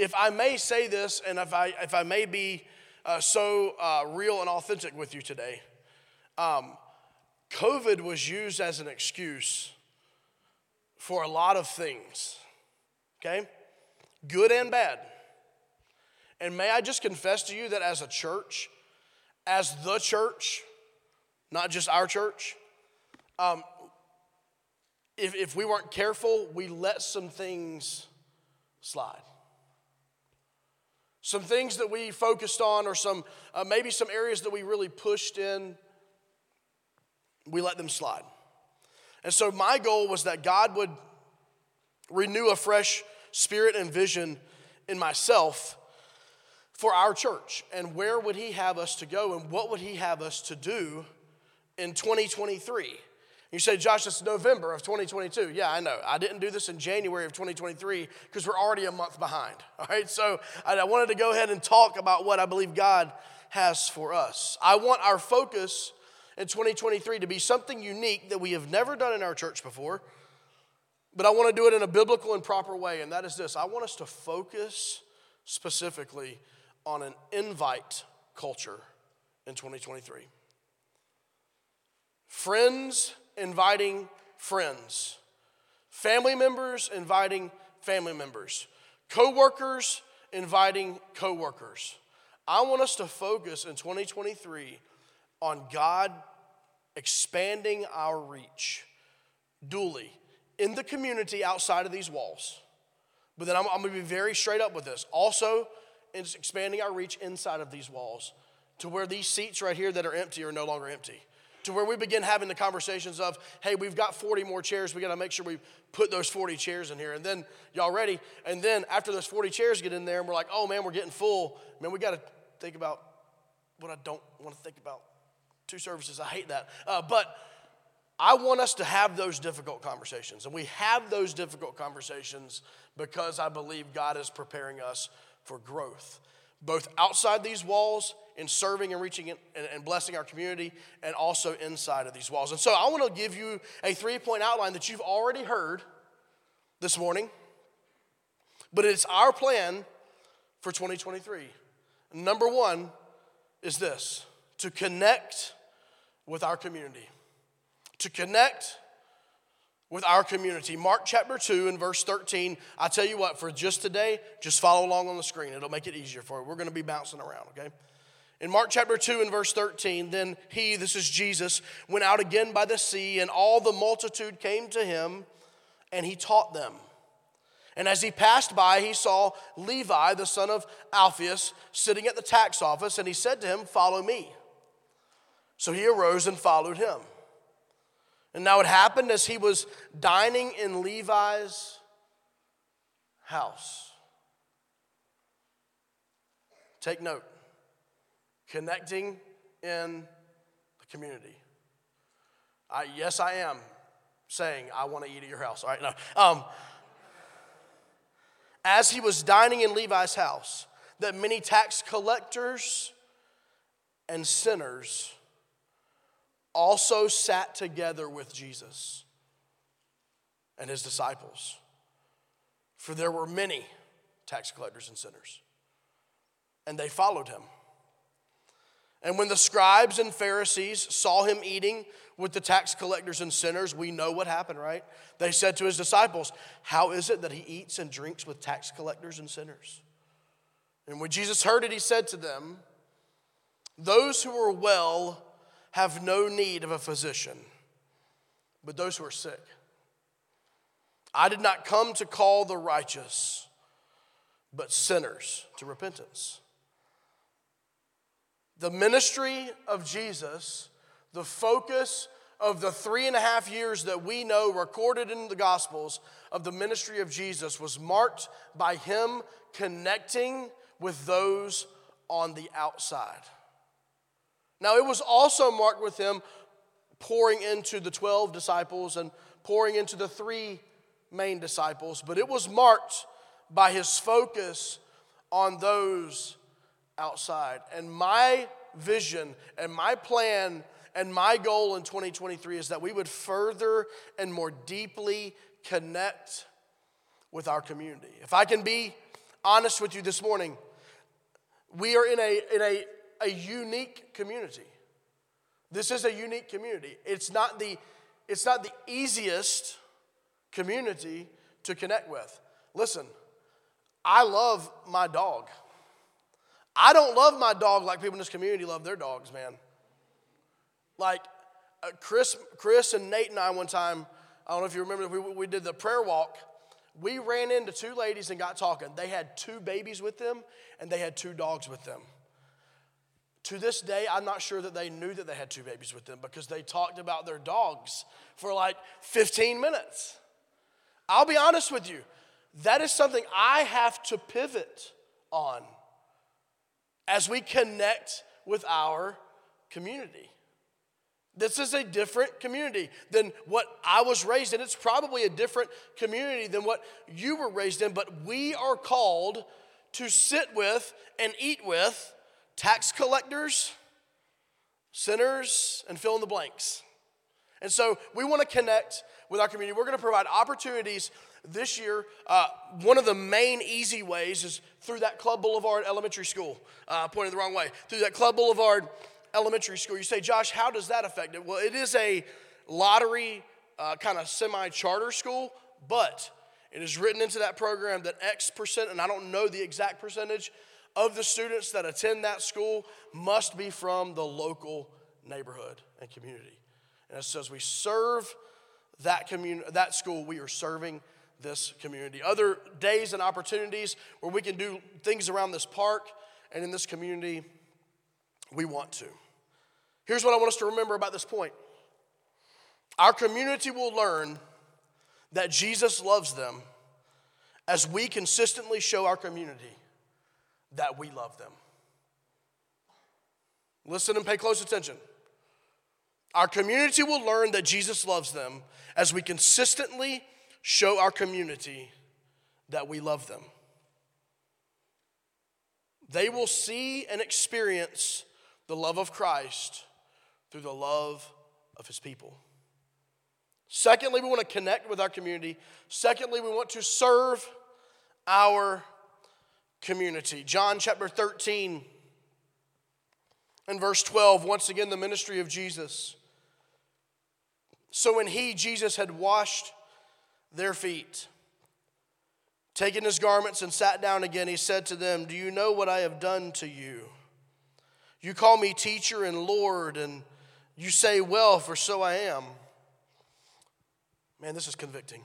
if I may say this, and if I, if I may be uh, so uh, real and authentic with you today, um, COVID was used as an excuse for a lot of things, okay? Good and bad. And may I just confess to you that as a church, as the church, not just our church, um, if, if we weren't careful, we let some things slide. Some things that we focused on, or some uh, maybe some areas that we really pushed in, we let them slide. And so, my goal was that God would renew a fresh spirit and vision in myself for our church. And where would He have us to go, and what would He have us to do in 2023? You say, Josh, it's November of 2022. Yeah, I know. I didn't do this in January of 2023 because we're already a month behind. All right, so I wanted to go ahead and talk about what I believe God has for us. I want our focus in 2023 to be something unique that we have never done in our church before, but I want to do it in a biblical and proper way, and that is this I want us to focus specifically on an invite culture in 2023. Friends inviting friends, family members inviting family members, coworkers inviting coworkers. I want us to focus in 2023 on God expanding our reach dually in the community outside of these walls. But then I'm, I'm going to be very straight up with this. Also, it's expanding our reach inside of these walls to where these seats right here that are empty are no longer empty to where we begin having the conversations of, hey, we've got 40 more chairs. We got to make sure we put those 40 chairs in here. And then, y'all ready? And then after those 40 chairs get in there and we're like, oh man, we're getting full, man, we got to think about what I don't want to think about. Two services, I hate that. Uh, but I want us to have those difficult conversations. And we have those difficult conversations because I believe God is preparing us for growth, both outside these walls in serving and reaching and, blessing our community and also inside of these walls. And so I want to give you a three point outline that you've already heard this morning, but it's our plan for 2023. Number one is this to connect with our community. To connect with our community. Mark chapter 2 and verse 13. I tell you what, for just today, just follow along on the screen. It'll make it easier for you. We're going to be bouncing around, okay? In Mark chapter 2 and verse 13, then he, this is Jesus, went out again by the sea, and all the multitude came to him, and he taught them. And as he passed by, he saw Levi, the son of Alphaeus, sitting at the tax office, and he said to him, Follow me. So he arose and followed him. And now it happened as he was dining in Levi's house. Take note connecting in the community. I, yes, I am saying I want to eat at your house. All right, no. Um, as he was dining in Levi's house, that many tax collectors and sinners also sat together with Jesus and his disciples. For there were many tax collectors and sinners, and they followed him. And when the scribes and Pharisees saw him eating with the tax collectors and sinners, we know what happened, right? They said to his disciples, How is it that he eats and drinks with tax collectors and sinners? And when Jesus heard it, he said to them, Those who are well have no need of a physician, but those who are sick. I did not come to call the righteous, but sinners to repentance. The ministry of Jesus, the focus of the three and a half years that we know recorded in the Gospels of the ministry of Jesus was marked by him connecting with those on the outside. Now, it was also marked with him pouring into the 12 disciples and pouring into the three main disciples, but it was marked by his focus on those outside. And my vision and my plan and my goal in 2023 is that we would further and more deeply connect with our community. If I can be honest with you this morning. We are in a, in a, a unique community. This is a unique community. It's not the, it's not the easiest community to connect with. Listen, I love my dog. I don't love my dog like people in this community love their dogs, man. Like uh, Chris, Chris and Nate and I one time, I don't know if you remember, we, we did the prayer walk. We ran into two ladies and got talking. They had two babies with them and they had two dogs with them. To this day, I'm not sure that they knew that they had two babies with them because they talked about their dogs for like 15 minutes. I'll be honest with you, that is something I have to pivot on as we connect with our community. This is a different community than what I was raised in. It's probably a different community than what you were raised in, but we are called to sit with and eat with tax collectors, sinners, and fill in the blanks. And so we want to connect with our community. We're going to provide opportunities this year. Uh, one of the main easy ways is through that Club Boulevard Elementary School. Uh, pointed the wrong way. Through that Club Boulevard Elementary School. You say, Josh, how does that affect it? Well, it is a lottery uh, kind of semi charter school, but it is written into that program that X percent, and I don't know the exact percentage, of the students that attend that school must be from the local neighborhood and community. And it says we serve that community, that school, we are serving this community. Other days and opportunities where we can do things around this park and in this community, we want to. Here's what I want us to remember about this point our community will learn that Jesus loves them as we consistently show our community that we love them. Listen and pay close attention. Our community will learn that Jesus loves them as we consistently show our community that we love them. They will see and experience the love of Christ through the love of his people. Secondly, we want to connect with our community. Secondly, we want to serve our community. John chapter 13 and verse 12, once again, the ministry of Jesus. So when he, Jesus, had washed their feet, taken his garments and sat down again, he said to them, Do you know what I have done to you? You call me teacher and Lord, and you say, Well, for so I am. Man, this is convicting.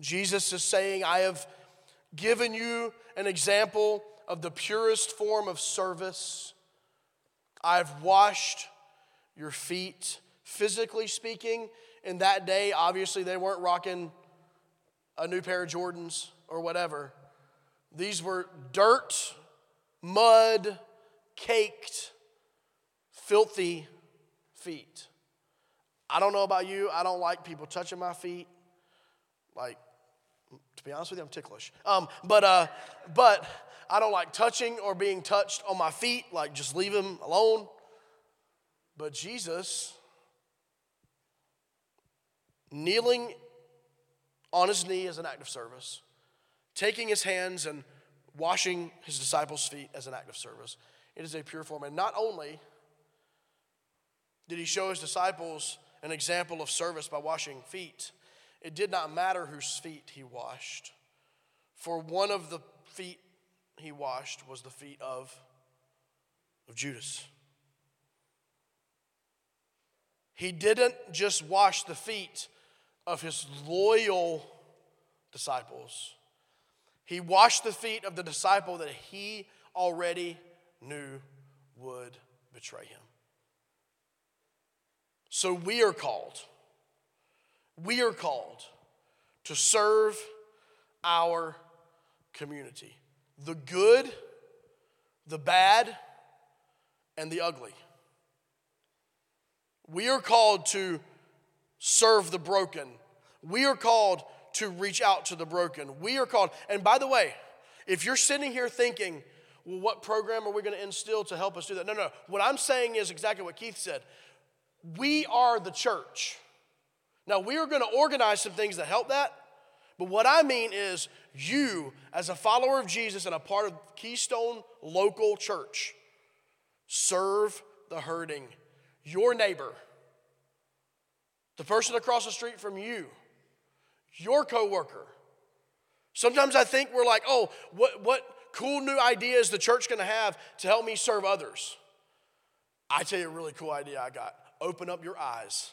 Jesus is saying, I have given you an example of the purest form of service. I've washed your feet. Physically speaking, in that day, obviously, they weren't rocking a new pair of Jordans or whatever. These were dirt, mud, caked, filthy feet. I don't know about you, I don't like people touching my feet. Like, be honest with you, I'm ticklish. Um, but, uh, but I don't like touching or being touched on my feet, like just leave them alone. But Jesus, kneeling on his knee as an act of service, taking his hands and washing his disciples' feet as an act of service. It is a pure form. And not only did he show his disciples an example of service by washing feet, it did not matter whose feet he washed. For one of the feet he washed was the feet of, of Judas. He didn't just wash the feet of his loyal disciples. He washed the feet of the disciple that he already knew would betray him. So we are called, we are called to serve our community the good, the bad, and the ugly. We are called to serve the broken. We are called to reach out to the broken. We are called, and by the way, if you're sitting here thinking, well, what program are we going to instill to help us do that? No, no. What I'm saying is exactly what Keith said. We are the church. Now, we are going to organize some things to help that, but what I mean is you, as a follower of Jesus and a part of Keystone Local Church, serve the hurting, your neighbor, the person across the street from you, your coworker. Sometimes I think we're like, oh, what, what cool new idea is the church gonna have to help me serve others? I tell you a really cool idea I got. Open up your eyes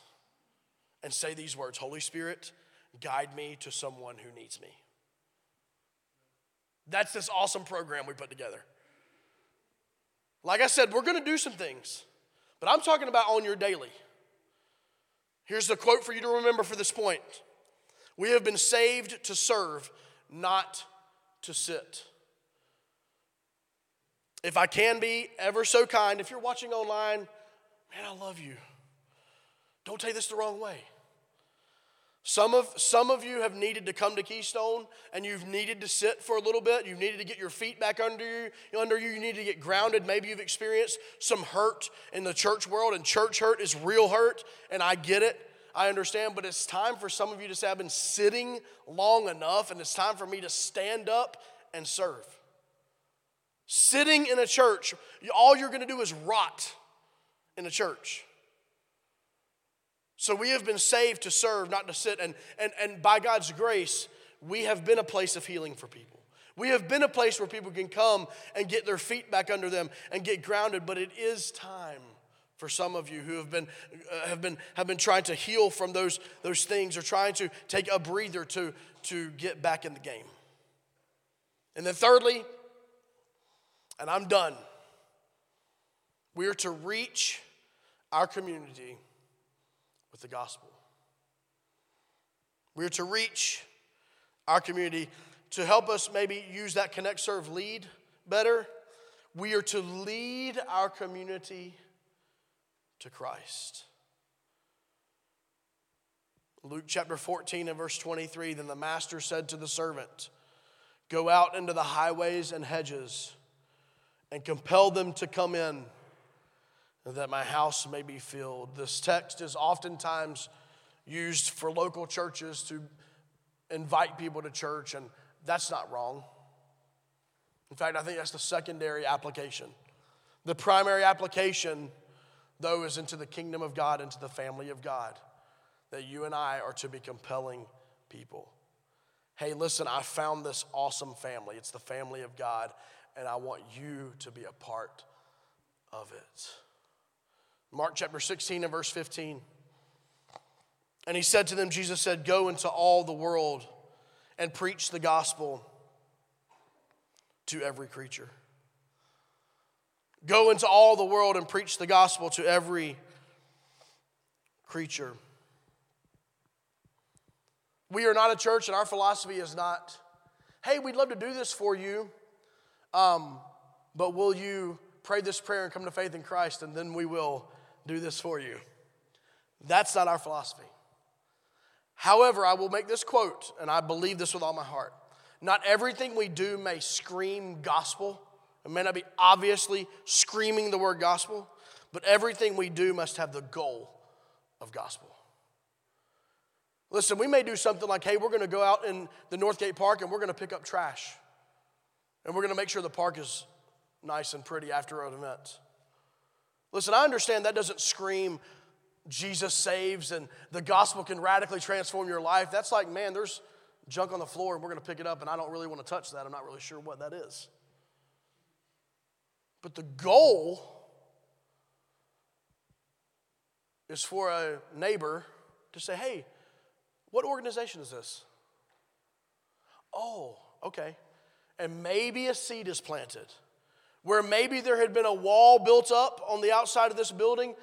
and say these words Holy Spirit, guide me to someone who needs me. That's this awesome program we put together. Like I said, we're gonna do some things, but I'm talking about on your daily. Here's the quote for you to remember for this point We have been saved to serve, not to sit. If I can be ever so kind, if you're watching online, man, I love you. Don't take this the wrong way. Some of, some of you have needed to come to Keystone and you've needed to sit for a little bit. You've needed to get your feet back under you, under you. You need to get grounded. Maybe you've experienced some hurt in the church world, and church hurt is real hurt, and I get it. I understand, but it's time for some of you to say, I've been sitting long enough, and it's time for me to stand up and serve. Sitting in a church, all you're going to do is rot in a church. So we have been saved to serve, not to sit. And, and, and by God's grace, we have been a place of healing for people. We have been a place where people can come and get their feet back under them and get grounded, but it is time for some of you who have been, uh, have been, have been trying to heal from those, those things or trying to take a breather to, to get back in the game. And then, thirdly, and I'm done, we are to reach our community with the gospel. We're to reach our community to help us maybe use that connect, serve, lead better. We are to lead our community to Christ. Luke chapter 14 and verse 23 Then the master said to the servant, Go out into the highways and hedges and compel them to come in that my house may be filled. This text is oftentimes used for local churches to invite people to church, and that's not wrong. In fact, I think that's the secondary application. The primary application, though, is into the kingdom of God, into the family of God, that you and I are to be compelling people. Hey, listen, I found this awesome family. It's the family of God, and I want you to be a part of it. Mark chapter 16 and verse 15. And he said to them, Jesus said, Go into all the world and preach the gospel to every creature. Go into all the world and preach the gospel to every creature. We are not a church, and our philosophy is not, hey, we'd love to do this for you, um, but will you pray this prayer and come to faith in Christ, and then we will do this for you. That's not our philosophy. However, I will make this quote, and I believe this with all my heart. Not everything we do may scream gospel. It may not be obviously screaming the word gospel, but everything we do must have the goal of gospel. Listen, we may do something like, hey, we're going to go out in the Northgate Park and we're going to pick up trash. And we're going to make sure the park is nice and pretty after an event. Listen, I understand that doesn't scream Jesus saves and the gospel can radically transform your life. That's like, man, there's junk on the floor and we're going to pick it up and I don't really want to touch that. I'm not really sure what that is. But the goal is for a neighbor to say, hey, what organization is this? Oh, okay. And maybe a seed is planted where maybe there had been a wall built up on the outside of this building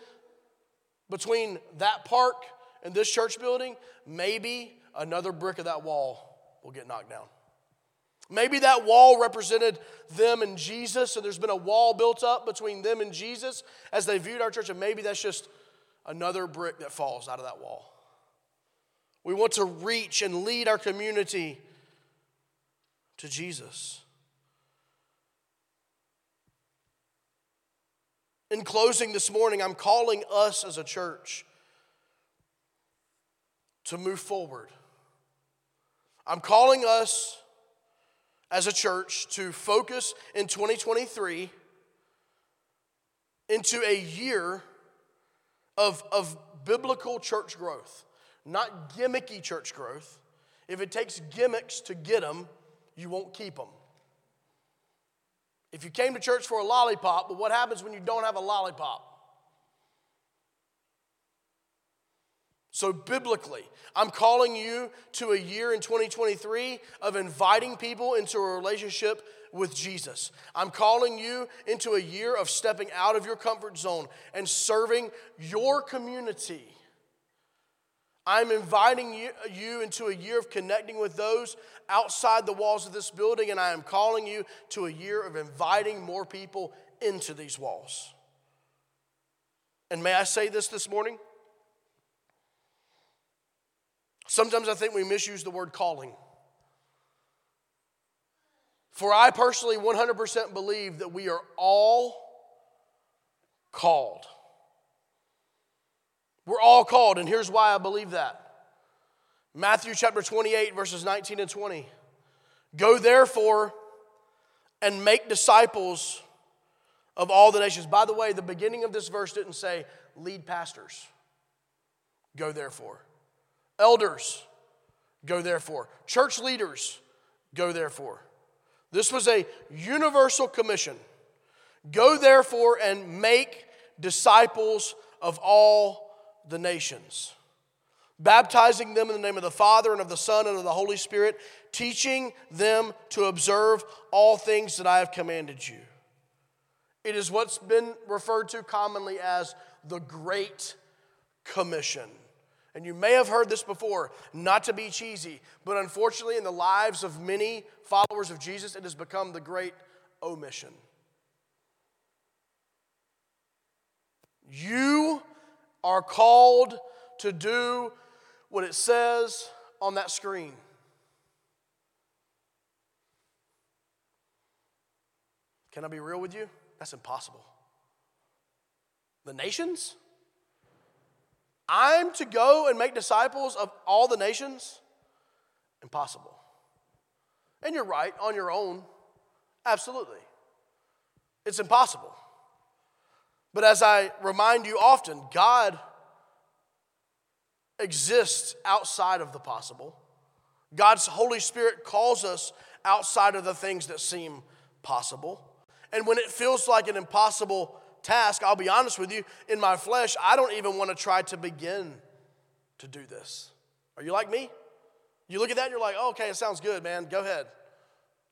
between that park and this church building, maybe another brick of that wall will get knocked down. Maybe that wall represented them and Jesus, and there's been a wall built up between them and Jesus as they viewed our church, and maybe that's just another brick that falls out of that wall. We want to reach and lead our community to Jesus. In closing this morning, I'm calling us as a church to move forward. I'm calling us as a church to focus in 2023 into a year of, of biblical church growth, not gimmicky church growth. If it takes gimmicks to get them, you won't keep them. If you came to church for a lollipop, but what happens when you don't have a lollipop? So, biblically, I'm calling you to a year in 2023 of inviting people into a relationship with Jesus. I'm calling you into a year of stepping out of your comfort zone and serving your community. I'm inviting you, into a year of connecting with those outside the walls of this building, and I am calling you to a year of inviting more people into these walls. And may I say this this morning? Sometimes I think we misuse the word calling. For I personally 100% believe that we are all called. We're all called, and here's why I believe that. Matthew chapter 28, verses 19 and 20. Go therefore and make disciples of all the nations. By the way, the beginning of this verse didn't say lead pastors. Go therefore. Elders, go therefore. Church leaders, go therefore. This was a universal commission. Go therefore and make disciples of all the nations, baptizing them in the name of the Father and of the Son and of the Holy Spirit, teaching them to observe all things that I have commanded you. It is what's been referred to commonly as the Great Commission. And you may have heard this before, not to be cheesy, but unfortunately, in the lives of many followers of Jesus, it has become the great omission. You are called to do what it says on that screen. Can I be real with you? That's impossible. The nations? I'm to go and make disciples of all the nations? Impossible. And you're right, on your own, absolutely. It's impossible. But as I remind you often, God exists outside of the possible. God's Holy Spirit calls us outside of the things that seem possible. And when it feels like an impossible task, I'll be honest with you, in my flesh, I don't even want to try to begin to do this. Are you like me? You look at that and you're like, oh, okay, it sounds good, man. Go ahead.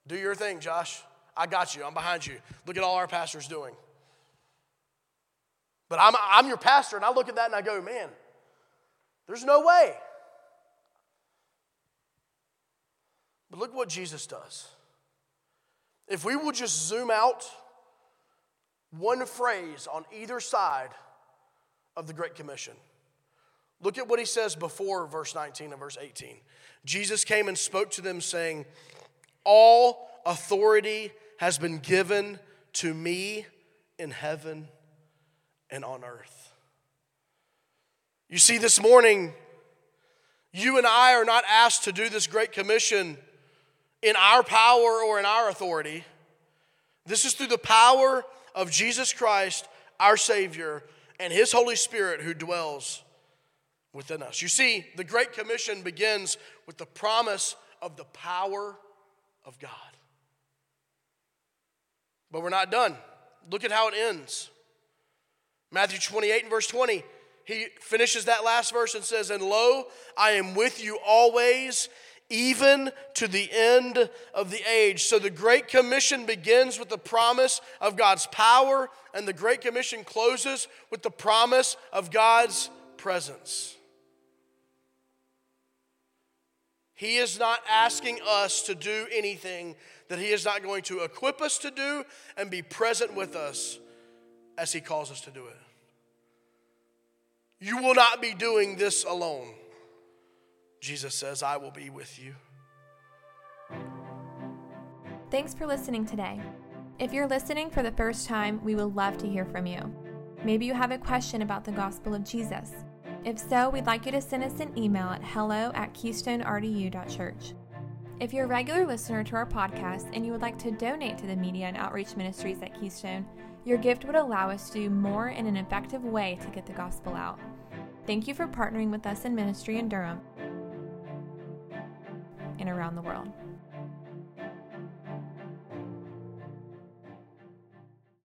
Do your thing, Josh. I got you. I'm behind you. Look at all our pastors doing. But I'm, I'm your pastor, and I look at that and I go, man, there's no way. But look what Jesus does. If we will just zoom out one phrase on either side of the Great Commission. Look at what he says before verse 19 and verse 18. Jesus came and spoke to them, saying, All authority has been given to me in heaven and on earth. You see, this morning, you and I are not asked to do this Great Commission in our power or in our authority. This is through the power of Jesus Christ, our Savior, and His Holy Spirit who dwells within us. You see, the Great Commission begins with the promise of the power of God. But we're not done. Look at how it ends. Matthew 28 and verse 20, he finishes that last verse and says, And lo, I am with you always, even to the end of the age. So the Great Commission begins with the promise of God's power, and the Great Commission closes with the promise of God's presence. He is not asking us to do anything that He is not going to equip us to do and be present with us as He calls us to do it. You will not be doing this alone. Jesus says, I will be with you. Thanks for listening today. If you're listening for the first time, we would love to hear from you. Maybe you have a question about the gospel of Jesus. If so, we'd like you to send us an email at hello at keystonerdu.church. If you're a regular listener to our podcast and you would like to donate to the media and outreach ministries at Keystone, your gift would allow us to do more in an effective way to get the gospel out. Thank you for partnering with us in ministry in Durham and around the world.